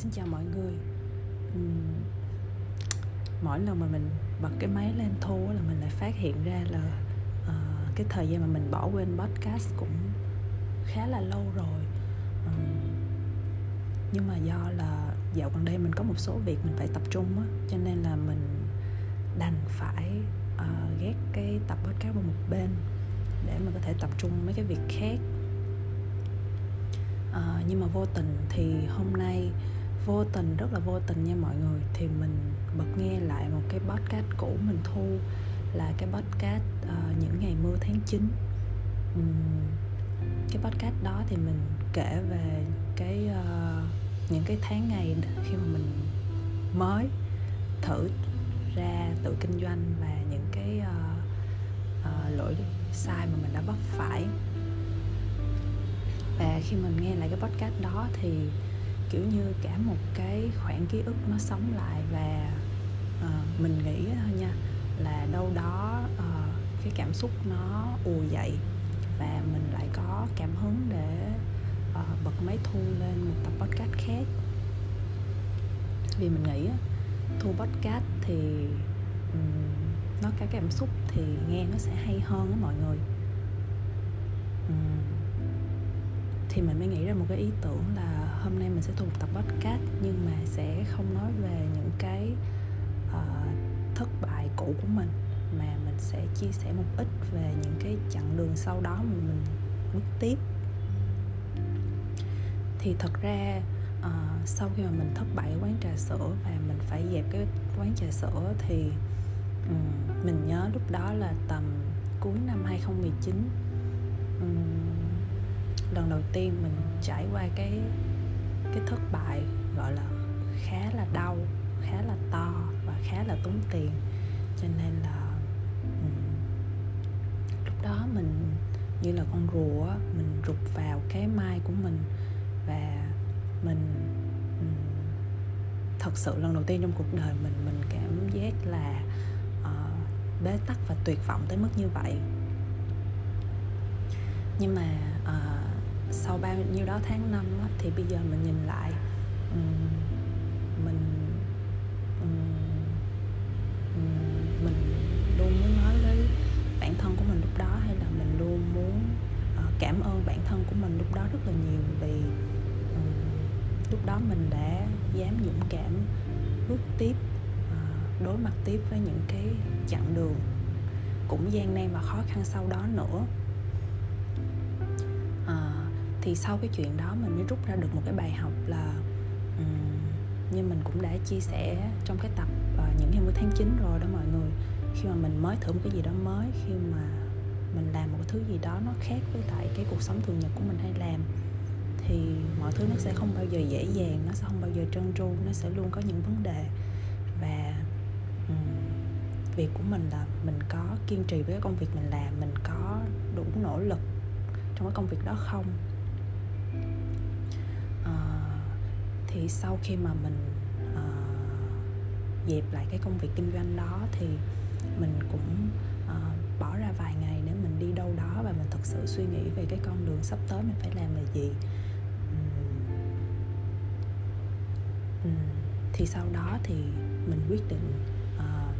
xin chào mọi người. Uhm, mỗi lần mà mình bật cái máy lên thu là mình lại phát hiện ra là uh, cái thời gian mà mình bỏ quên podcast cũng khá là lâu rồi. Uhm, nhưng mà do là dạo gần đây mình có một số việc mình phải tập trung á cho nên là mình đành phải uh, ghét cái tập podcast vào một bên để mà có thể tập trung mấy cái việc khác. À, nhưng mà vô tình thì hôm nay vô tình rất là vô tình nha mọi người. Thì mình bật nghe lại một cái podcast cũ mình thu là cái podcast uh, những ngày mưa tháng 9 um, cái podcast đó thì mình kể về cái uh, những cái tháng ngày khi mà mình mới thử ra tự kinh doanh và những cái uh, uh, lỗi sai mà mình đã mắc phải. Và khi mình nghe lại cái podcast đó thì kiểu như cả một cái khoảng ký ức nó sống lại và uh, mình nghĩ thôi nha là đâu đó uh, cái cảm xúc nó ùa dậy và mình lại có cảm hứng để uh, bật máy thu lên một tập podcast khác. Vì mình nghĩ thu podcast thì um, nó cái cảm xúc thì nghe nó sẽ hay hơn á mọi người. Um, thì mình mới nghĩ ra một cái ý tưởng là hôm nay mình sẽ thuộc tập podcast nhưng mà sẽ không nói về những cái uh, thất bại cũ của mình mà mình sẽ chia sẻ một ít về những cái chặng đường sau đó mà mình bước tiếp. Thì thật ra uh, sau khi mà mình thất bại quán trà sữa và mình phải dẹp cái quán trà sữa thì um, mình nhớ lúc đó là tầm cuối năm 2019 um, ừ, lần đầu tiên mình trải qua cái cái thất bại gọi là khá là đau khá là to và khá là tốn tiền. Cho nên là lúc đó mình như là con rùa mình rụt vào cái mai của mình và mình thật sự lần đầu tiên trong cuộc đời mình mình cảm giác là uh, bế tắc và tuyệt vọng tới mức như vậy. Nhưng mà uh, sau bao nhiêu đó tháng năm á, thì bây giờ mình nhìn lại um, mình um, mình luôn muốn nói với bản thân của mình lúc đó hay là mình luôn muốn uh, cảm ơn bản thân của mình lúc đó rất là nhiều vì um, lúc đó mình đã dám dũng cảm bước tiếp uh, đối mặt tiếp với những cái chặng đường cũng gian nan và khó khăn sau đó nữa thì sau cái chuyện đó mình mới rút ra được một cái bài học là um, như mình cũng đã chia sẻ trong cái tập uh, những 20 tháng 9 rồi đó mọi người. Khi mà mình mới thử một cái gì đó mới khi mà mình làm một cái thứ gì đó nó khác với lại cái cuộc sống thường nhật của mình hay làm thì mọi thứ nó sẽ không bao giờ dễ dàng nó sẽ không bao giờ trơn tru nó sẽ luôn có những vấn đề. Và um, việc của mình là mình có kiên trì với cái công việc mình làm mình có đủ nỗ lực trong cái công việc đó không? Thì sau khi mà mình uh, dẹp lại cái công việc kinh doanh đó thì mình cũng uh, bỏ ra vài ngày để mình đi đâu đó và mình thật sự suy nghĩ về cái con đường sắp tới mình phải làm là gì. Um, um, thì sau đó thì mình quyết định uh,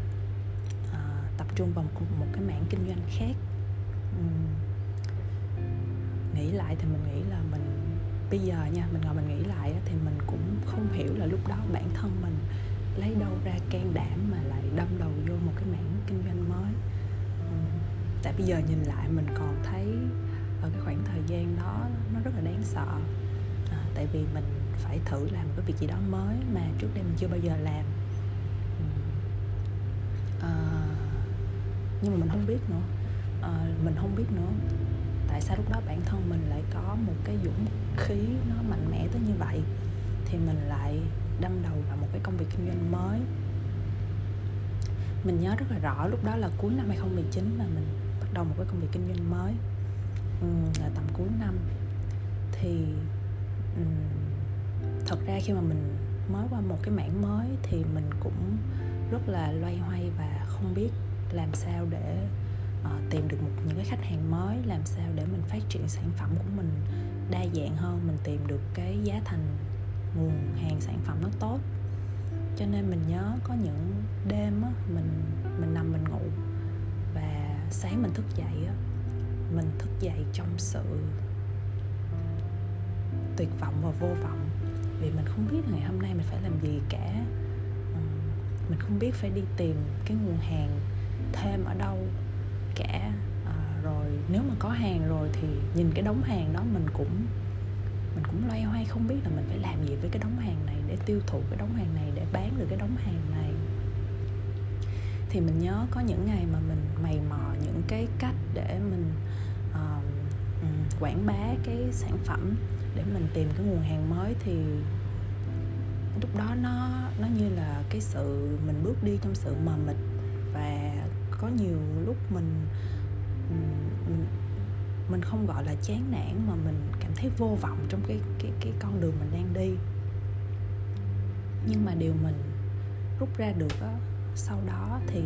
uh, tập trung vào một, một cái mảng kinh doanh khác. Um, nghĩ lại thì mình nghĩ là mình bây giờ nha mình ngồi mình nghĩ lại thì mình cũng không hiểu là lúc đó bản thân mình lấy đâu ra can đảm mà lại đâm đầu vô một cái mảng kinh doanh mới. Tại bây giờ nhìn lại mình còn thấy ở cái khoảng thời gian đó nó rất là đáng sợ. À, tại vì mình phải thử làm một cái việc gì đó mới mà trước đây mình chưa bao giờ làm. À, nhưng mà mình không biết nữa. À, mình không biết nữa tại sao lúc đó bản thân mình lại có một cái dũng khí nó mạnh mẽ tới như vậy? Thì mình lại đâm đầu vào một cái công việc kinh doanh mới. Mình nhớ rất là rõ lúc đó là cuối năm 2019 là mình bắt đầu một cái công việc kinh doanh mới. Ừ, là tầm cuối năm. Thì um, thật ra khi mà mình mới qua một cái mảng mới thì mình cũng rất là loay hoay và không biết làm sao để uh, tìm được một những cái khách hàng mới làm sao để mình phát triển sản phẩm của mình đa dạng hơn mình tìm được cái giá thành nguồn hàng sản phẩm nó tốt. Cho nên mình nhớ có những đêm á mình mình nằm mình ngủ và sáng mình thức dậy á mình thức dậy trong sự tuyệt vọng và vô vọng. Vì mình không biết ngày hôm nay mình phải làm gì cả. Mình không biết phải đi tìm cái nguồn hàng thêm ở đâu cả à, rồi nếu mà có hàng rồi thì nhìn cái đống hàng đó mình cũng mình cũng loay hoay không biết là mình phải làm gì với cái đống hàng này để tiêu thụ cái đống hàng này để bán được cái đống hàng này. Thì mình nhớ có những ngày mà mình mày mò những cái cách để mình uh, quảng bá cái sản phẩm để mình tìm cái nguồn hàng mới thì lúc đó nó nó như là cái sự mình bước đi trong sự mờ mịt và có nhiều lúc mình mình, mình không gọi là chán nản mà mình cảm thấy vô vọng trong cái cái cái con đường mình đang đi. Nhưng mà điều mình rút ra được đó, sau đó thì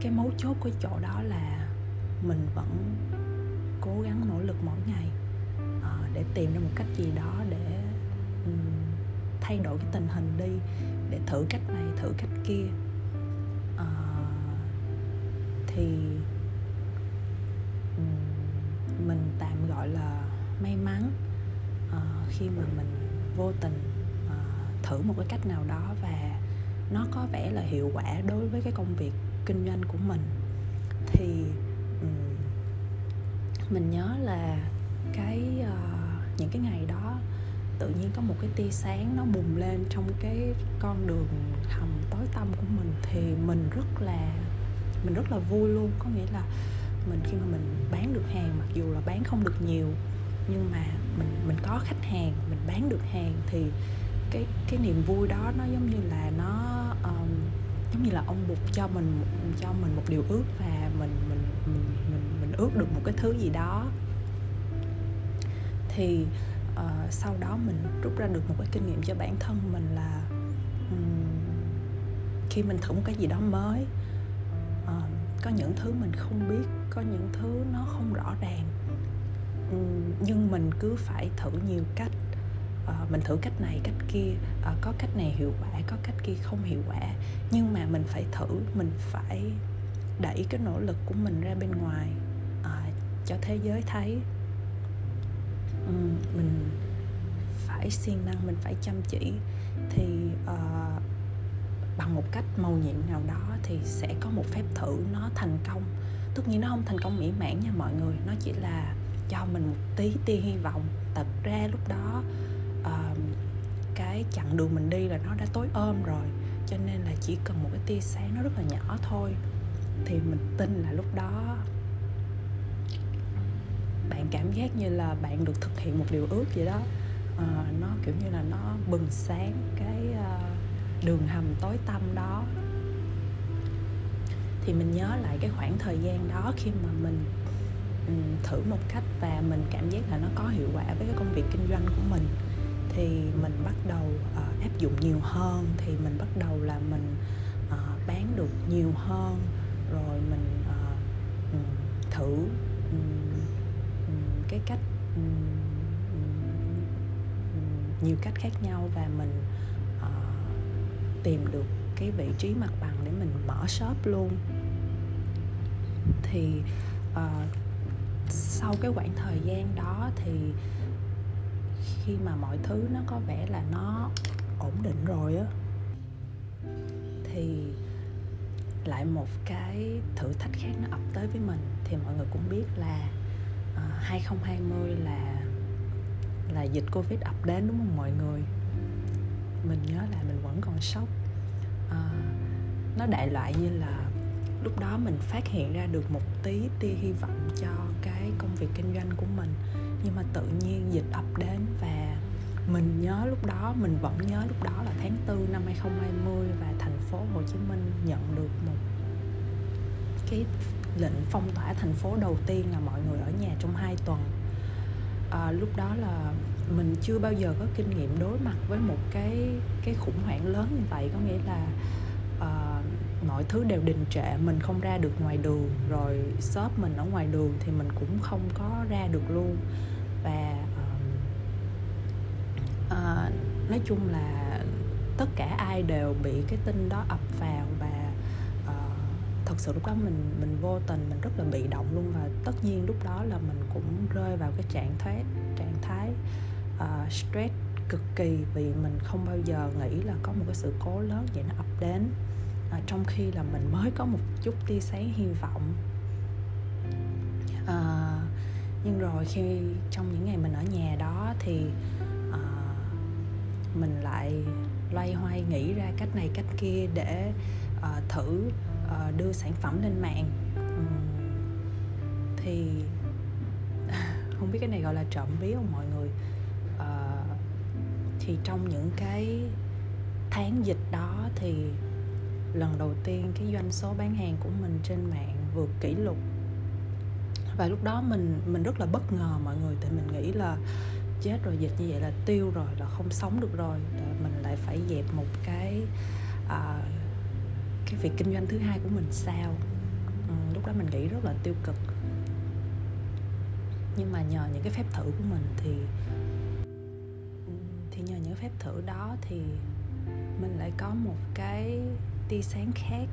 cái mấu chốt của chỗ đó là mình vẫn cố gắng nỗ lực mỗi ngày ờ, để tìm ra một cách gì đó để thay đổi cái tình hình đi để thử cách này thử cách kia thì mình tạm gọi là may mắn uh, khi mà mình vô tình uh, thử một cái cách nào đó và nó có vẻ là hiệu quả đối với cái công việc kinh doanh của mình. Thì um, mình nhớ là cái uh, những cái ngày đó tự nhiên có một cái tia sáng nó bùng lên trong cái con đường hầm tối tăm của mình thì mình rất là mình rất là vui luôn. Có nghĩa là mình khi mà mình bán được hàng mặc dù là bán không được nhiều nhưng mà mình mình có khách hàng mình bán được hàng thì cái cái niềm vui đó nó giống như là nó um, giống như là ông bụt cho mình cho mình một điều ước và mình mình mình mình, mình ước được một cái thứ gì đó. Thì uh, sau đó mình rút ra được một cái kinh nghiệm cho bản thân mình là um, khi mình thử một cái gì đó mới uh, có những thứ mình không biết có những thứ nó không rõ ràng. Um, nhưng mình cứ phải thử nhiều cách. Uh, mình thử cách này cách kia. Uh, có cách này hiệu quả có cách kia không hiệu quả. Nhưng mà mình phải thử mình phải đẩy cái nỗ lực của mình ra bên ngoài uh, cho thế giới thấy. Ừ, mình phải siêng năng mình phải chăm chỉ. Thì uh, bằng một cách màu nhiệm nào đó thì sẽ có một phép thử nó thành công. Tất nhiên nó không thành công mỹ mãn nha mọi người nó chỉ là cho mình một tí tia hy vọng. Thật ra lúc đó uh, cái chặng đường mình đi là nó đã tối ôm rồi cho nên là chỉ cần một cái tia sáng nó rất là nhỏ thôi. Thì mình tin là lúc đó bạn cảm giác như là bạn được thực hiện một điều ước vậy đó. Uh, nó kiểu như là nó bừng sáng cái uh, đường hầm tối tăm đó. Thì mình nhớ lại cái khoảng thời gian đó khi mà mình thử một cách và mình cảm giác là nó có hiệu quả với cái công việc kinh doanh của mình thì mình bắt đầu uh, áp dụng nhiều hơn. Thì mình bắt đầu là mình uh, bán được nhiều hơn rồi mình uh, thử um, cái cách nhiều cách khác nhau và mình uh, tìm được cái vị trí mặt bằng để mình mở shop luôn. Thì uh, sau cái khoảng thời gian đó thì khi mà mọi thứ nó có vẻ là nó ổn định rồi á thì lại một cái thử thách khác nó ập tới với mình. Thì mọi người cũng biết là ờ, 2020 là là dịch Covid ập đến đúng không mọi người? Mình nhớ là mình vẫn còn sốc à, ờ, nó đại loại như là lúc đó mình phát hiện ra được một tí tia hy vọng cho cái công việc kinh doanh của mình. Nhưng mà tự nhiên dịch ập đến và mình nhớ lúc đó mình vẫn nhớ lúc đó là tháng 4 năm 2020 và thành phố Hồ Chí Minh nhận được một cái lệnh phong tỏa thành phố đầu tiên là mọi người ở nhà trong 2 tuần. À, lúc đó là mình chưa bao giờ có kinh nghiệm đối mặt với một cái cái khủng hoảng lớn như vậy. Có nghĩa là uh, mọi thứ đều đình trệ mình không ra được ngoài đường rồi shop mình ở ngoài đường thì mình cũng không có ra được luôn. Và uh, nói chung là tất cả ai đều bị cái tin đó ập vào và uh, thật sự lúc đó mình mình vô tình mình rất là bị động luôn. Và tất nhiên lúc đó là mình cũng rơi vào cái trạng thái trạng thái uh, stress cực kỳ vì mình không bao giờ nghĩ là có một cái sự cố lớn vậy nó ập đến. À, trong khi là mình mới có một chút tia sáng hy vọng. À, nhưng rồi khi trong những ngày mình ở nhà đó thì à, mình lại loay hoay nghĩ ra cách này cách kia để à, thử à, đưa sản phẩm lên mạng. Uhm, thì không biết cái này gọi là trộm vía không mọi người? Uh, thì trong những cái tháng dịch đó thì lần đầu tiên cái doanh số bán hàng của mình trên mạng vượt kỷ lục. Và lúc đó mình mình rất là bất ngờ mọi người tại mình nghĩ là chết rồi dịch như vậy là tiêu rồi là không sống được rồi. Mình lại phải dẹp một cái uh, cái việc kinh doanh thứ hai của mình sao. Ừ, lúc đó mình nghĩ rất là tiêu cực. Nhưng mà nhờ những cái phép thử của mình thì cái phép thử đó thì mình lại có một cái tia sáng khác.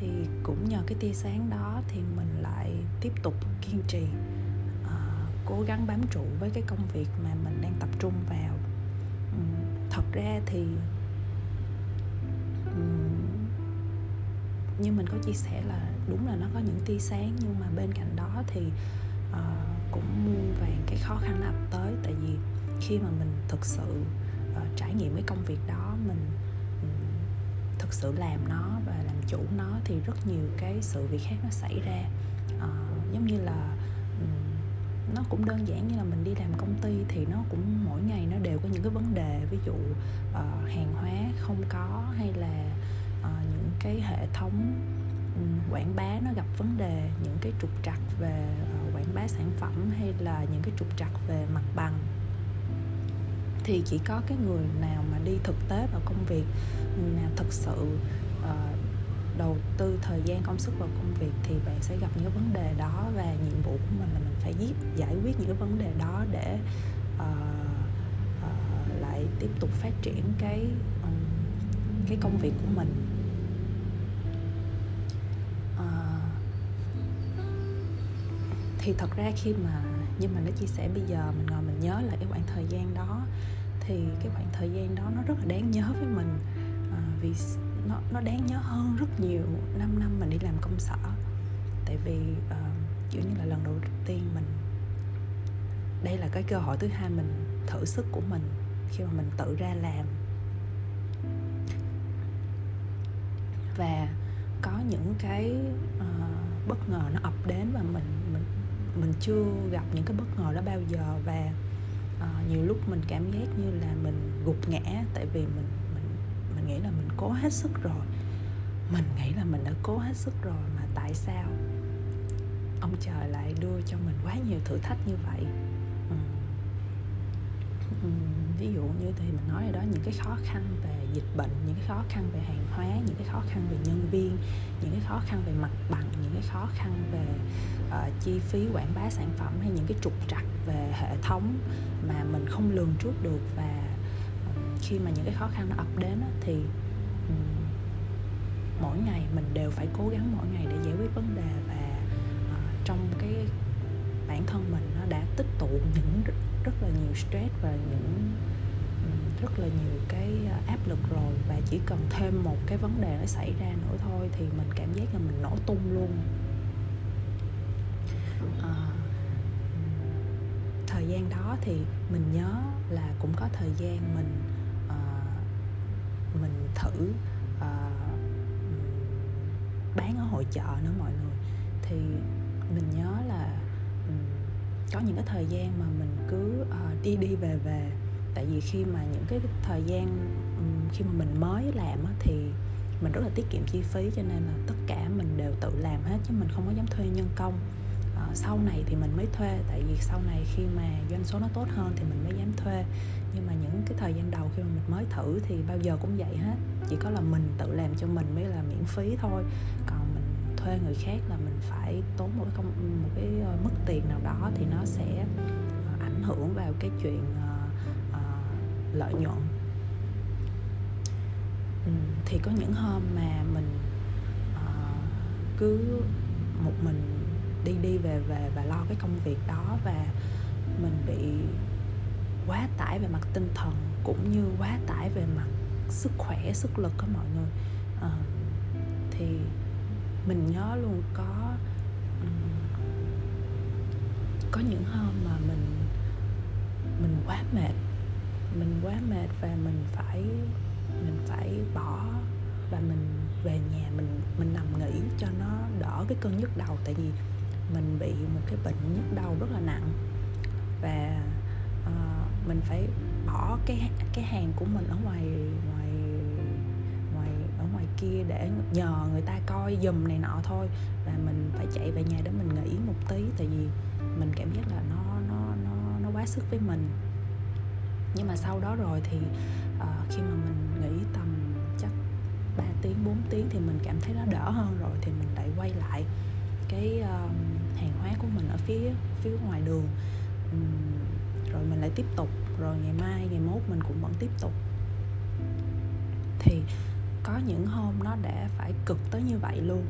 Thì cũng nhờ cái tia sáng đó thì mình lại tiếp tục kiên trì uh, cố gắng bám trụ với cái công việc mà mình đang tập trung vào. Um, thật ra thì um, như mình có chia sẻ là đúng là nó có những tia sáng nhưng mà bên cạnh đó thì uh, cũng muôn vàng cái khó khăn ập tới. Tại vì khi mà mình thực sự uh, trải nghiệm cái công việc đó mình thực sự làm nó và làm chủ nó thì rất nhiều cái sự việc khác nó xảy ra. Uh, giống như là um, nó cũng đơn giản như là mình đi làm công ty thì nó cũng mỗi ngày nó đều có những cái vấn đề ví dụ uh, hàng hóa không có hay là uh, những cái hệ thống quảng bá nó gặp vấn đề những cái trục trặc về quảng bá sản phẩm hay là những cái trục trặc về mặt bằng thì chỉ có cái người nào mà đi thực tế vào công việc người nào thực sự uh, đầu tư thời gian công sức vào công việc thì bạn sẽ gặp những vấn đề đó và nhiệm vụ của mình là mình phải giúp giải quyết những cái vấn đề đó để uh, uh, lại tiếp tục phát triển cái um, cái công việc của mình. Uh, thì thật ra khi mà như mình đã chia sẻ bây giờ mình ngồi mình nhớ lại cái khoảng thời gian đó thì cái khoảng thời gian đó nó rất là đáng nhớ với mình. À, vì nó nó đáng nhớ hơn rất nhiều 5 năm mình đi làm công sở. Tại vì uh, kiểu như là lần đầu tiên mình đây là cái cơ hội thứ hai mình thử sức của mình khi mà mình tự ra làm. Và có những cái uh, bất ngờ nó ập đến và mình mình mình chưa gặp những cái bất ngờ đó bao giờ. Và uh, nhiều lúc mình cảm giác như là mình gục ngã tại vì mình mình mình nghĩ là mình cố hết sức rồi. Mình nghĩ là mình đã cố hết sức rồi mà tại sao ông trời lại đưa cho mình quá nhiều thử thách như vậy? Ví dụ như thì mình nói rồi đó những cái khó khăn về dịch bệnh những cái khó khăn về hàng hóa những cái khó khăn về nhân viên những cái khó khăn về mặt bằng những cái khó khăn về uh, chi phí quảng bá sản phẩm hay những cái trục trặc về hệ thống mà mình không lường trước được và ờ, khi mà những cái khó khăn nó ập đến thì um, mỗi ngày mình đều phải cố gắng mỗi ngày để giải quyết vấn đề và uh, trong cái bản thân mình nó đã tích tụ những rất là nhiều stress và những rất là nhiều cái à, áp lực rồi. Và chỉ cần thêm một cái vấn đề nó xảy ra nữa thôi thì mình cảm giác là mình nổ tung luôn. À, thời gian đó thì mình nhớ là cũng có thời gian mình à, mình thử à, bán ở hội chợ nữa mọi người. Thì mình nhớ là có những cái thời gian mà mình cứ uh, đi đi về về. Tại vì khi mà những cái thời gian um, khi mà mình mới làm á, thì mình rất là tiết kiệm chi phí cho nên là tất cả mình đều tự làm hết chứ mình không có dám thuê nhân công. Uh, sau này thì mình mới thuê. Tại vì sau này khi mà doanh số nó tốt hơn thì mình mới dám thuê. Nhưng mà những cái thời gian đầu khi mà mình mới thử thì bao giờ cũng vậy hết. Chỉ có là mình tự làm cho mình mới là miễn phí thôi. Còn thuê người khác là mình phải tốn một cái công một cái ờ, mức tiền nào đó thì nó sẽ ờ, ảnh hưởng vào cái chuyện uh, uh, lợi nhuận. Ừ, thì có những hôm mà mình uh, cứ một mình đi đi về về và lo cái công việc đó và mình bị quá tải về mặt tinh thần cũng như quá tải về mặt sức khỏe sức lực của mọi người. À, thì mình nhớ luôn có có những hôm mà mình mình quá mệt. Mình quá mệt và mình phải mình phải bỏ và mình về nhà mình mình nằm nghỉ cho nó đỡ cái cơn nhức đầu. Tại vì mình bị một cái bệnh nhức đầu rất là nặng và uh, mình phải bỏ cái cái hàng của mình ở ngoài ngoài ở ngoài kia để nhờ người ta coi giùm này nọ thôi. Và mình phải chạy về nhà để mình nghỉ một tí tại vì mình cảm giác là nó nó nó nó quá sức với mình. Nhưng mà sau đó rồi thì uh, khi mà mình nghỉ tầm chắc 3 tiếng 4 tiếng thì mình cảm thấy nó đỡ hơn rồi thì mình lại quay lại cái uh, hàng hóa của mình ở phía phía ngoài đường. Um, rồi mình lại tiếp tục rồi ngày mai ngày mốt mình cũng vẫn tiếp tục. Thì có những hôm nó đã phải cực tới như vậy luôn.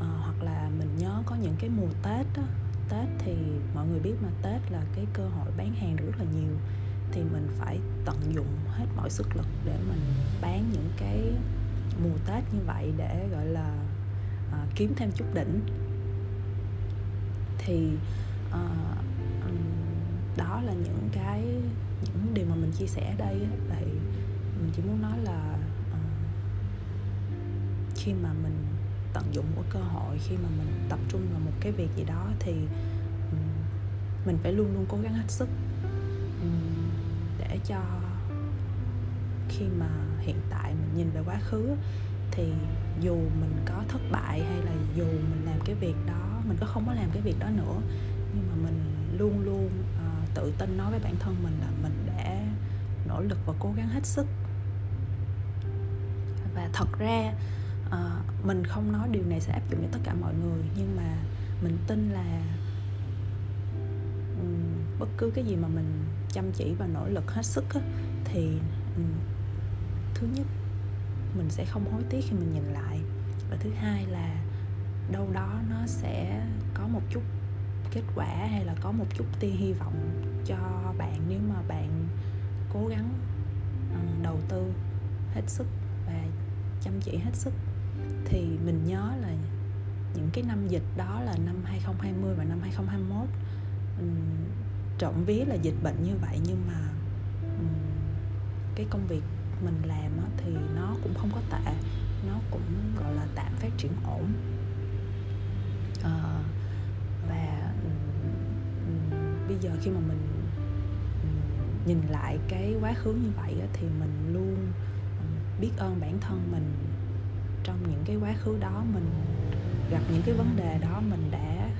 À, hoặc là mình nhớ có những cái mùa tết á, tết thì mọi người biết mà tết là cái cơ hội bán hàng rất là nhiều thì mình phải tận dụng hết mọi sức lực để mình bán những cái mùa tết như vậy để gọi là à, kiếm thêm chút đỉnh. Thì à, đó là những cái những điều mà mình chia sẻ ở đây thì mình chỉ muốn nói là khi mà mình tận dụng mỗi cơ hội khi mà mình tập trung vào một cái việc gì đó thì mình phải luôn luôn cố gắng hết sức để cho khi mà hiện tại mình nhìn về quá khứ thì dù mình có thất bại hay là dù mình làm cái việc đó mình có không có làm cái việc đó nữa nhưng mà mình luôn luôn uh, tự tin nói với bản thân mình là mình đã nỗ lực và cố gắng hết sức. Và thật ra Ờ, mình không nói điều này sẽ áp dụng cho tất cả mọi người nhưng mà mình tin là um, bất cứ cái gì mà mình chăm chỉ và nỗ lực hết sức á, thì um, thứ nhất mình sẽ không hối tiếc khi mình nhìn lại. Và thứ hai là đâu đó nó sẽ có một chút kết quả hay là có một chút tia hy vọng cho bạn nếu mà bạn cố gắng đầu tư hết sức và chăm chỉ hết sức thì mình nhớ là những cái năm dịch đó là năm 2020 và năm 2021 trộm vía là dịch bệnh như vậy nhưng mà cái công việc mình làm thì nó cũng không có tệ nó cũng gọi là tạm phát triển ổn. À, và bây giờ khi mà mình nhìn lại cái quá khứ như vậy thì mình luôn biết ơn bản thân mình trong những cái quá khứ đó mình gặp những cái vấn đề đó mình đã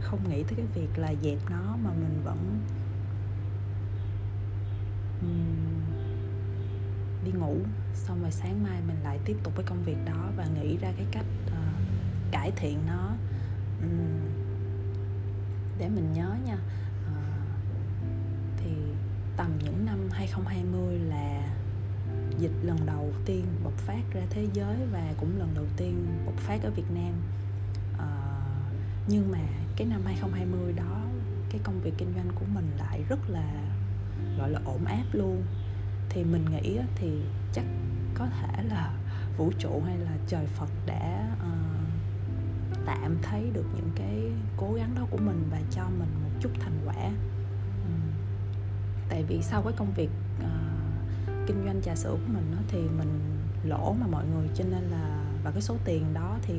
không nghĩ tới cái việc là dẹp nó mà mình vẫn đi ngủ. Xong rồi sáng mai mình lại tiếp tục với công việc đó và nghĩ ra cái cách uh, cải thiện nó. Um, để mình nhớ nha ờ, thì tầm những năm 2020 là dịch lần đầu tiên bộc phát ra thế giới và cũng lần đầu tiên bộc phát ở Việt Nam. À, nhưng mà cái năm 2020 đó cái công việc kinh doanh của mình lại rất là gọi là ổn áp luôn. Thì mình nghĩ thì chắc có thể là vũ trụ hay là trời Phật đã uh, tạm thấy được những cái cố gắng đó của mình và cho mình một chút thành quả. Ừ. Tại vì sau cái công việc uh, kinh doanh trà sữa của mình đó, thì mình lỗ mà mọi người cho nên là và cái số tiền đó thì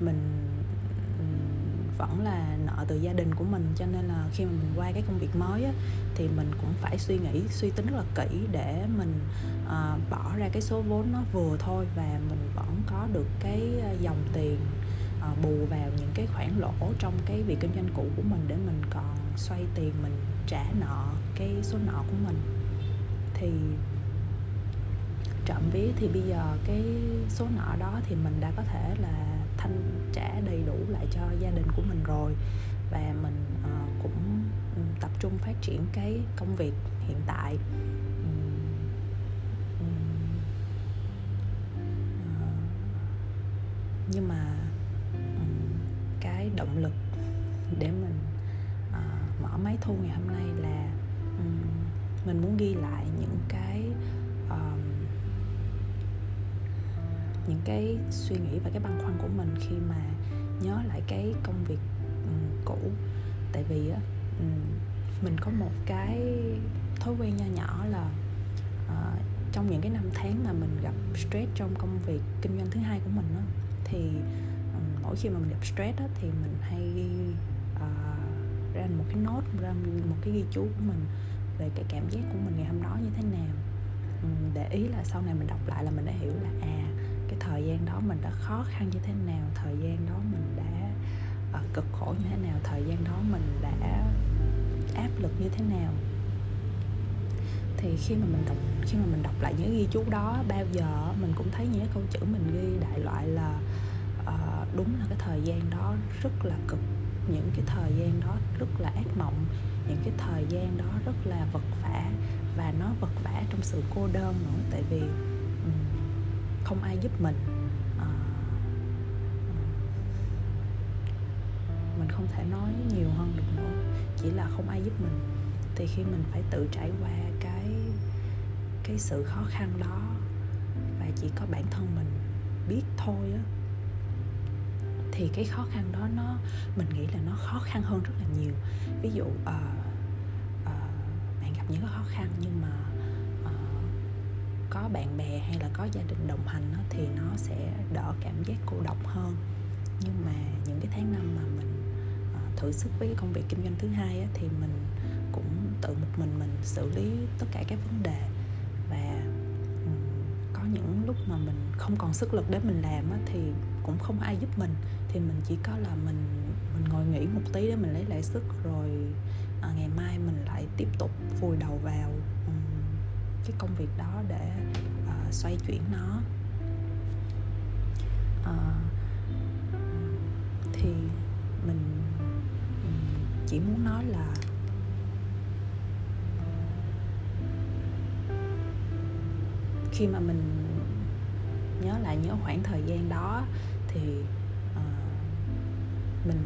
mình vẫn là nợ từ gia đình của mình. Cho nên là khi mà mình qua cái công việc mới á, thì mình cũng phải suy nghĩ suy tính rất là kỹ để mình uh, bỏ ra cái số vốn nó vừa thôi và mình vẫn có được cái ờ, dòng tiền uh, bù vào những cái khoản lỗ trong cái việc kinh doanh cũ của mình để mình còn xoay tiền mình trả nợ cái số nợ của mình. Thì trộm vía thì bây giờ cái số nợ đó thì mình đã có thể là thanh trả đầy đủ lại cho gia đình của mình rồi. Và mình ờ, cũng ừ, tập trung phát triển cái công việc hiện tại. Ờ, nhưng mà cái động lực để mình ờ, mở máy thu ngày hôm nay là mình muốn ghi lại những cái suy nghĩ và cái băn khoăn của mình khi mà nhớ lại cái công việc um, cũ. Tại vì á um, mình có một cái thói quen nho nhỏ là uh, trong những cái năm tháng mà mình gặp stress trong công việc kinh doanh thứ hai của mình đó, thì um, mỗi khi mà mình gặp stress đó, thì mình hay uh, ra một cái nốt ra một cái ghi chú của mình về cái cảm giác của mình ngày hôm đó như thế nào. Um, để ý là sau này mình đọc lại là mình đã hiểu là à thời gian đó mình đã khó khăn như thế nào thời gian đó mình đã uh, cực khổ như thế nào thời gian đó mình đã áp lực như thế nào. Thì khi mà mình đọc khi mà mình đọc lại những ghi chú đó bao giờ mình cũng thấy những câu chữ mình ghi đại loại là uh, đúng là cái thời gian đó rất là cực. Những cái thời gian đó rất là ác mộng. Những cái thời gian đó rất là vật vả và nó vật vả trong sự cô đơn nữa. Tại vì không ai giúp mình. Ờ, mình không thể nói nhiều hơn được nữa. Chỉ là không ai giúp mình. Thì khi mình phải tự trải qua cái cái sự khó khăn đó và chỉ có bản thân mình biết thôi á thì cái khó khăn đó nó mình nghĩ là nó khó khăn hơn rất là nhiều. Ví dụ uh, uh, bạn gặp những cái khó khăn nhưng mà có bạn bè hay là có gia đình đồng hành đó, thì nó sẽ đỡ cảm giác cô độc hơn. Nhưng mà những cái tháng năm mà mình ờ, thử sức với cái công việc kinh doanh thứ hai á, thì mình cũng tự một mình mình xử lý tất cả các vấn đề. Và có những lúc mà mình không còn sức lực để mình làm á, thì cũng không ai giúp mình. Thì mình chỉ có là mình mình ngồi nghỉ một tí để mình lấy lại sức rồi à, ngày mai mình lại tiếp tục vùi đầu vào cái công việc đó để uh, xoay chuyển nó. Uh, thì mình chỉ muốn nói là khi mà mình nhớ lại nhớ khoảng thời gian đó thì uh, mình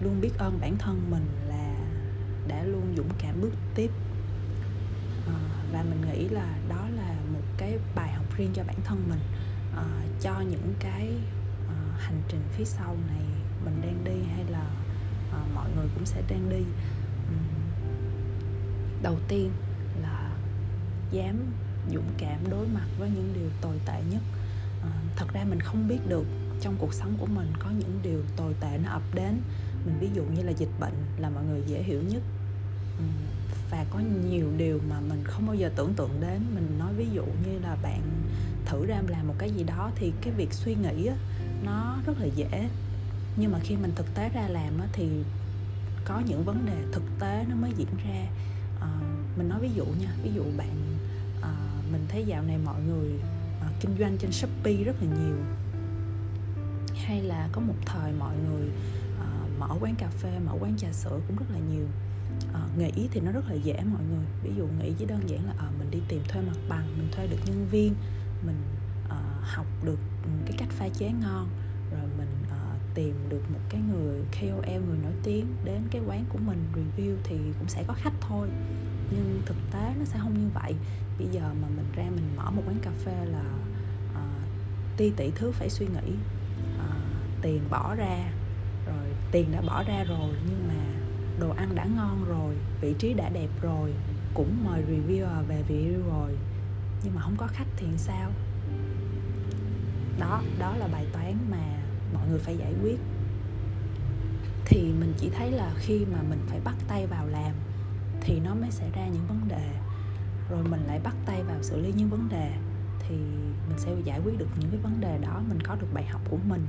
luôn biết ơn bản thân mình là đã luôn dũng cảm bước tiếp Ờ, và mình nghĩ là đó là một cái bài học riêng cho bản thân mình uh, cho những cái uh, hành trình phía sau này mình đang đi hay là uh, mọi người cũng sẽ đang đi. Um, đầu tiên là dám dũng cảm đối mặt với những điều tồi tệ nhất. À, thật ra mình không biết được trong cuộc sống của mình có những điều tồi tệ nó ập đến. Mình ví dụ như là dịch bệnh là mọi người dễ hiểu nhất và có nhiều điều mà mình không bao giờ tưởng tượng đến. Mình nói ví dụ như là bạn thử ra làm một cái gì đó thì cái việc suy nghĩ á, nó rất là dễ. Nhưng mà khi mình thực tế ra làm á, thì có những vấn đề thực tế nó mới diễn ra. À, mình nói ví dụ nha ví dụ bạn à, mình thấy dạo này mọi người à, kinh doanh trên shopee rất là nhiều. Hay là có một thời mọi người à, mở quán cà phê mở quán trà sữa cũng rất là nhiều à, nghỉ thì nó rất là dễ mọi người. Ví dụ nghỉ chỉ đơn giản là à, mình đi tìm thuê mặt bằng mình thuê được nhân viên mình à, học được ừ, cái cách pha chế ngon rồi mình à, tìm được một cái người KOL người nổi tiếng đến cái quán của mình review thì cũng sẽ có khách thôi. Nhưng thực tế nó sẽ không như vậy. Bây giờ mà mình ra mình mở một quán cà phê là à, ti tỷ thứ phải suy nghĩ. À, tiền bỏ ra rồi tiền đã bỏ ra rồi nhưng mà đồ ăn đã ngon rồi, vị trí đã đẹp rồi, cũng mời reviewer về review rồi. Nhưng mà không có khách thì sao? Đó đó là bài toán mà mọi người phải giải quyết. Thì mình chỉ thấy là khi mà mình phải bắt tay vào làm, thì nó mới xảy ra những vấn đề. Rồi mình lại bắt tay vào xử lý những vấn đề, thì mình sẽ giải quyết được những cái vấn đề đó, mình có được bài học của mình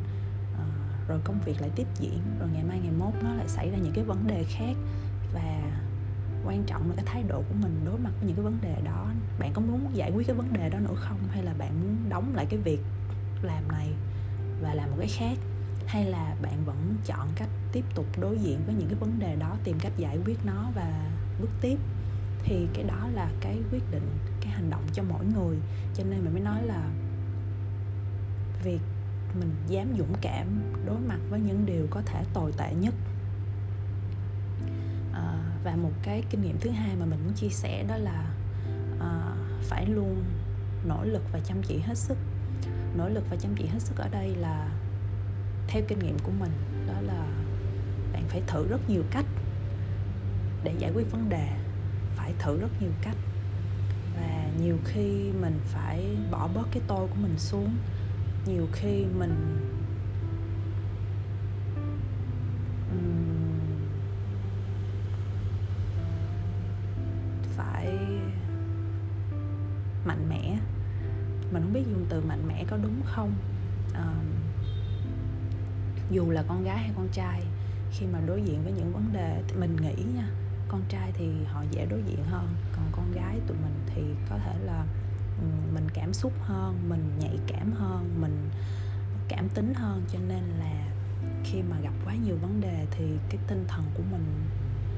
rồi công việc lại tiếp diễn, rồi ngày mai ngày mốt nó lại xảy ra những cái vấn đề khác. Và quan trọng là cái thái độ của mình đối mặt với những cái vấn đề đó. Bạn có muốn giải quyết cái vấn đề đó nữa không? Hay là bạn muốn đóng lại cái việc làm này và làm một cái khác? Hay là bạn vẫn chọn cách tiếp tục đối diện với những cái vấn đề đó, tìm cách giải quyết nó và bước tiếp? Thì cái đó là cái quyết định, cái hành động cho mỗi người. Cho nên mình mới nói là việc mình dám dũng cảm đối mặt với những điều có thể tồi tệ nhất. À, và một cái kinh nghiệm thứ hai mà mình muốn chia sẻ đó là à, phải luôn nỗ lực và chăm chỉ hết sức. Nỗ lực và chăm chỉ hết sức ở đây là theo kinh nghiệm của mình đó là bạn phải thử rất nhiều cách để giải quyết vấn đề. Phải thử rất nhiều cách. Và nhiều khi mình phải bỏ bớt cái tôi của mình xuống nhiều khi mình phải mạnh mẽ. Mình không biết dùng từ mạnh mẽ có đúng không? À, dù là con gái hay con trai khi mà đối diện với những vấn đề mình nghĩ nha con trai thì họ dễ đối diện hơn còn con gái tụi mình thì có thể là mình cảm xúc hơn mình nhạy cảm hơn mình cảm tính hơn. Cho nên là khi mà gặp quá nhiều vấn đề thì cái tinh thần của mình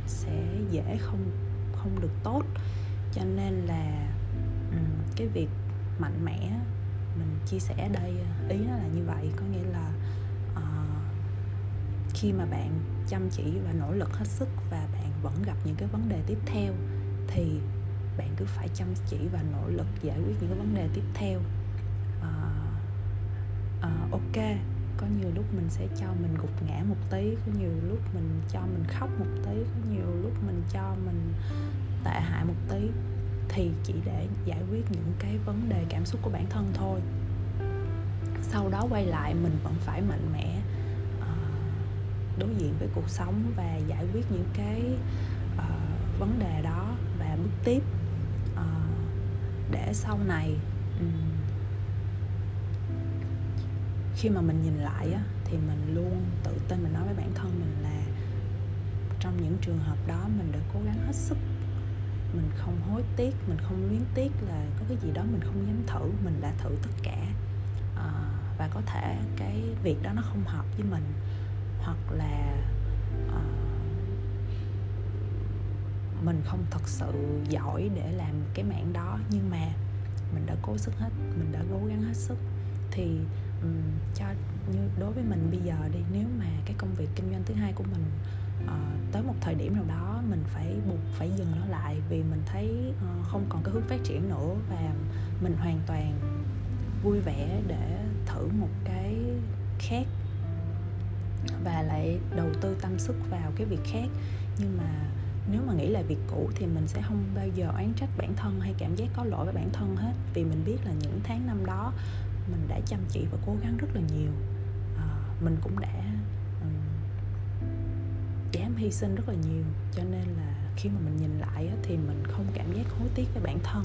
sẽ dễ không không được tốt. Cho nên là cái việc mạnh mẽ mình chia sẻ đây ý nó là như vậy. Có nghĩa là uh, khi mà bạn chăm chỉ và nỗ lực hết sức và bạn vẫn gặp những cái vấn đề tiếp theo thì bạn cứ phải chăm chỉ và nỗ lực giải quyết những cái vấn đề tiếp theo. Uh, uh, ok có nhiều lúc mình sẽ cho mình gục ngã một tí có nhiều lúc mình cho mình khóc một tí có nhiều lúc mình cho mình tệ hại một tí. Thì chỉ để giải quyết những cái vấn đề cảm xúc của bản thân thôi. Sau đó quay lại mình vẫn phải mạnh mẽ uh, đối diện với cuộc sống và giải quyết những cái uh, vấn đề đó và bước tiếp để sau này khi mà mình nhìn lại á, thì mình luôn tự tin mình nói với bản thân mình là trong những trường hợp đó mình đã cố gắng hết sức. Mình không hối tiếc mình không luyến tiếc là có cái gì đó mình không dám thử mình đã thử tất cả. À, và có thể cái việc đó nó không hợp với mình hoặc là mình không thật sự giỏi để làm cái mảng đó nhưng mà mình đã cố sức hết mình đã cố gắng hết sức. Thì um, cho như đối với mình bây giờ đi nếu mà cái công việc kinh doanh thứ hai của mình uh, tới một thời điểm nào đó mình phải buộc phải dừng nó lại vì mình thấy uh, không còn cái hướng phát triển nữa và mình hoàn toàn vui vẻ để thử một cái khác và lại đầu tư tâm sức vào cái việc khác. Nhưng mà nếu mà nghĩ là việc cũ thì mình sẽ không bao giờ oán trách bản thân hay cảm giác có lỗi với bản thân hết. Vì mình biết là những tháng năm đó mình đã chăm chỉ và cố gắng rất là nhiều. À, mình cũng đã dám hy sinh rất là nhiều. Cho nên là khi mà mình nhìn lại thì mình không cảm giác hối tiếc với bản thân.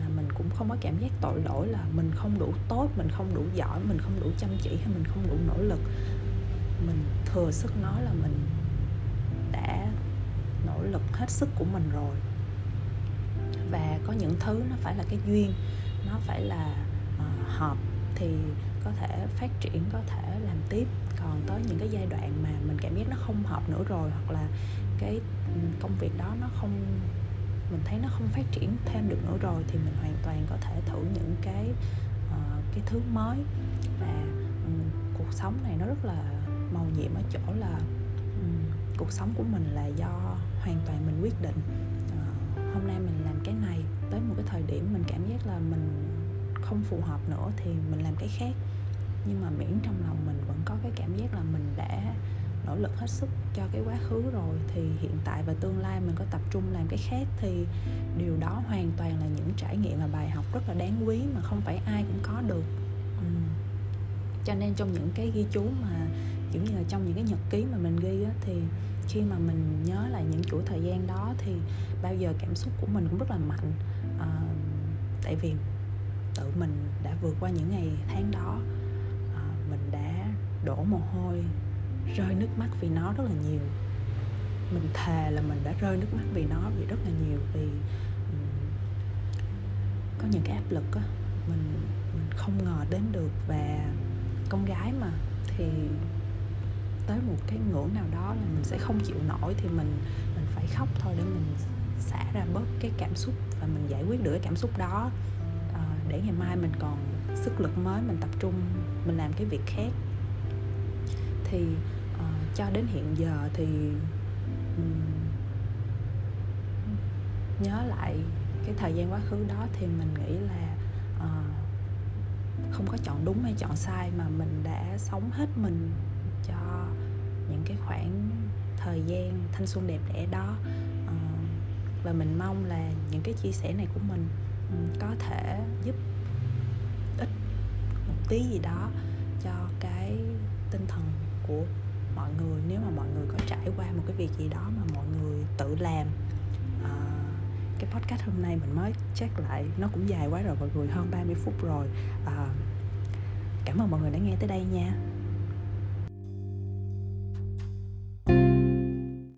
Là mình cũng không có cảm giác tội lỗi là mình không đủ tốt mình không đủ giỏi mình không đủ chăm chỉ hay mình không đủ nỗ lực. Mình thừa sức nói là mình đã lực hết sức của mình rồi. Và có những thứ nó phải là cái duyên nó phải là uh, hợp thì có thể phát triển có thể làm tiếp. Còn tới những cái giai đoạn mà mình cảm giác nó không hợp nữa rồi hoặc là cái ừ, công việc đó nó không mình thấy nó không phát triển thêm được nữa rồi thì mình hoàn toàn có thể thử những cái uh, cái thứ mới. Và um, cuộc sống này nó rất là màu nhiệm ở chỗ là um, cuộc sống của mình là do hoàn toàn mình quyết định. Uh, hôm nay mình làm cái này tới một cái thời điểm mình cảm giác là mình không phù hợp nữa thì mình làm cái khác. Nhưng mà miễn trong lòng mình vẫn có cái cảm giác là mình đã nỗ lực hết sức cho cái quá khứ rồi thì hiện tại và tương lai mình có tập trung làm cái khác. Thì điều đó hoàn toàn là những trải nghiệm và bài học rất là đáng quý mà không phải ai cũng có được. Ừ. cho nên trong những cái ghi chú mà kiểu như là trong những cái nhật ký mà mình ghi á, thì khi mà mình nhớ lại những chuỗi thời gian đó thì bao giờ cảm xúc của mình cũng rất là mạnh. À, tại vì tự mình đã vượt qua những ngày tháng đó à, mình đã đổ mồ hôi rơi nước mắt vì nó rất là nhiều. Mình thề là mình đã rơi nước mắt vì nó vì rất là nhiều vì có những cái áp lực á mình mình không ngờ đến được. Và con gái mà thì tới một cái ngưỡng nào đó là mình sẽ không chịu nổi thì mình mình phải khóc thôi để mình xả ra bớt cái cảm xúc và mình giải quyết được cái cảm xúc đó. Ờ, để ngày mai mình còn sức lực mới mình tập trung mình làm cái việc khác. Thì uh, cho đến hiện giờ thì um, nhớ lại cái thời gian quá khứ đó thì mình nghĩ là uh, không có chọn đúng hay chọn sai mà mình đã sống hết mình cho những cái khoảng thời gian thanh xuân đẹp đẽ đó. Ờ, và mình mong là những cái chia sẻ này của mình ừ, có thể giúp ích một tí gì đó cho cái tinh thần của mọi người. Nếu mà mọi người có trải qua một cái việc gì đó mà mọi người tự làm à, cái podcast hôm nay mình mới check lại nó cũng dài quá rồi mọi người hơn 30 phút rồi. À, cảm ơn mọi người đã nghe tới đây nha.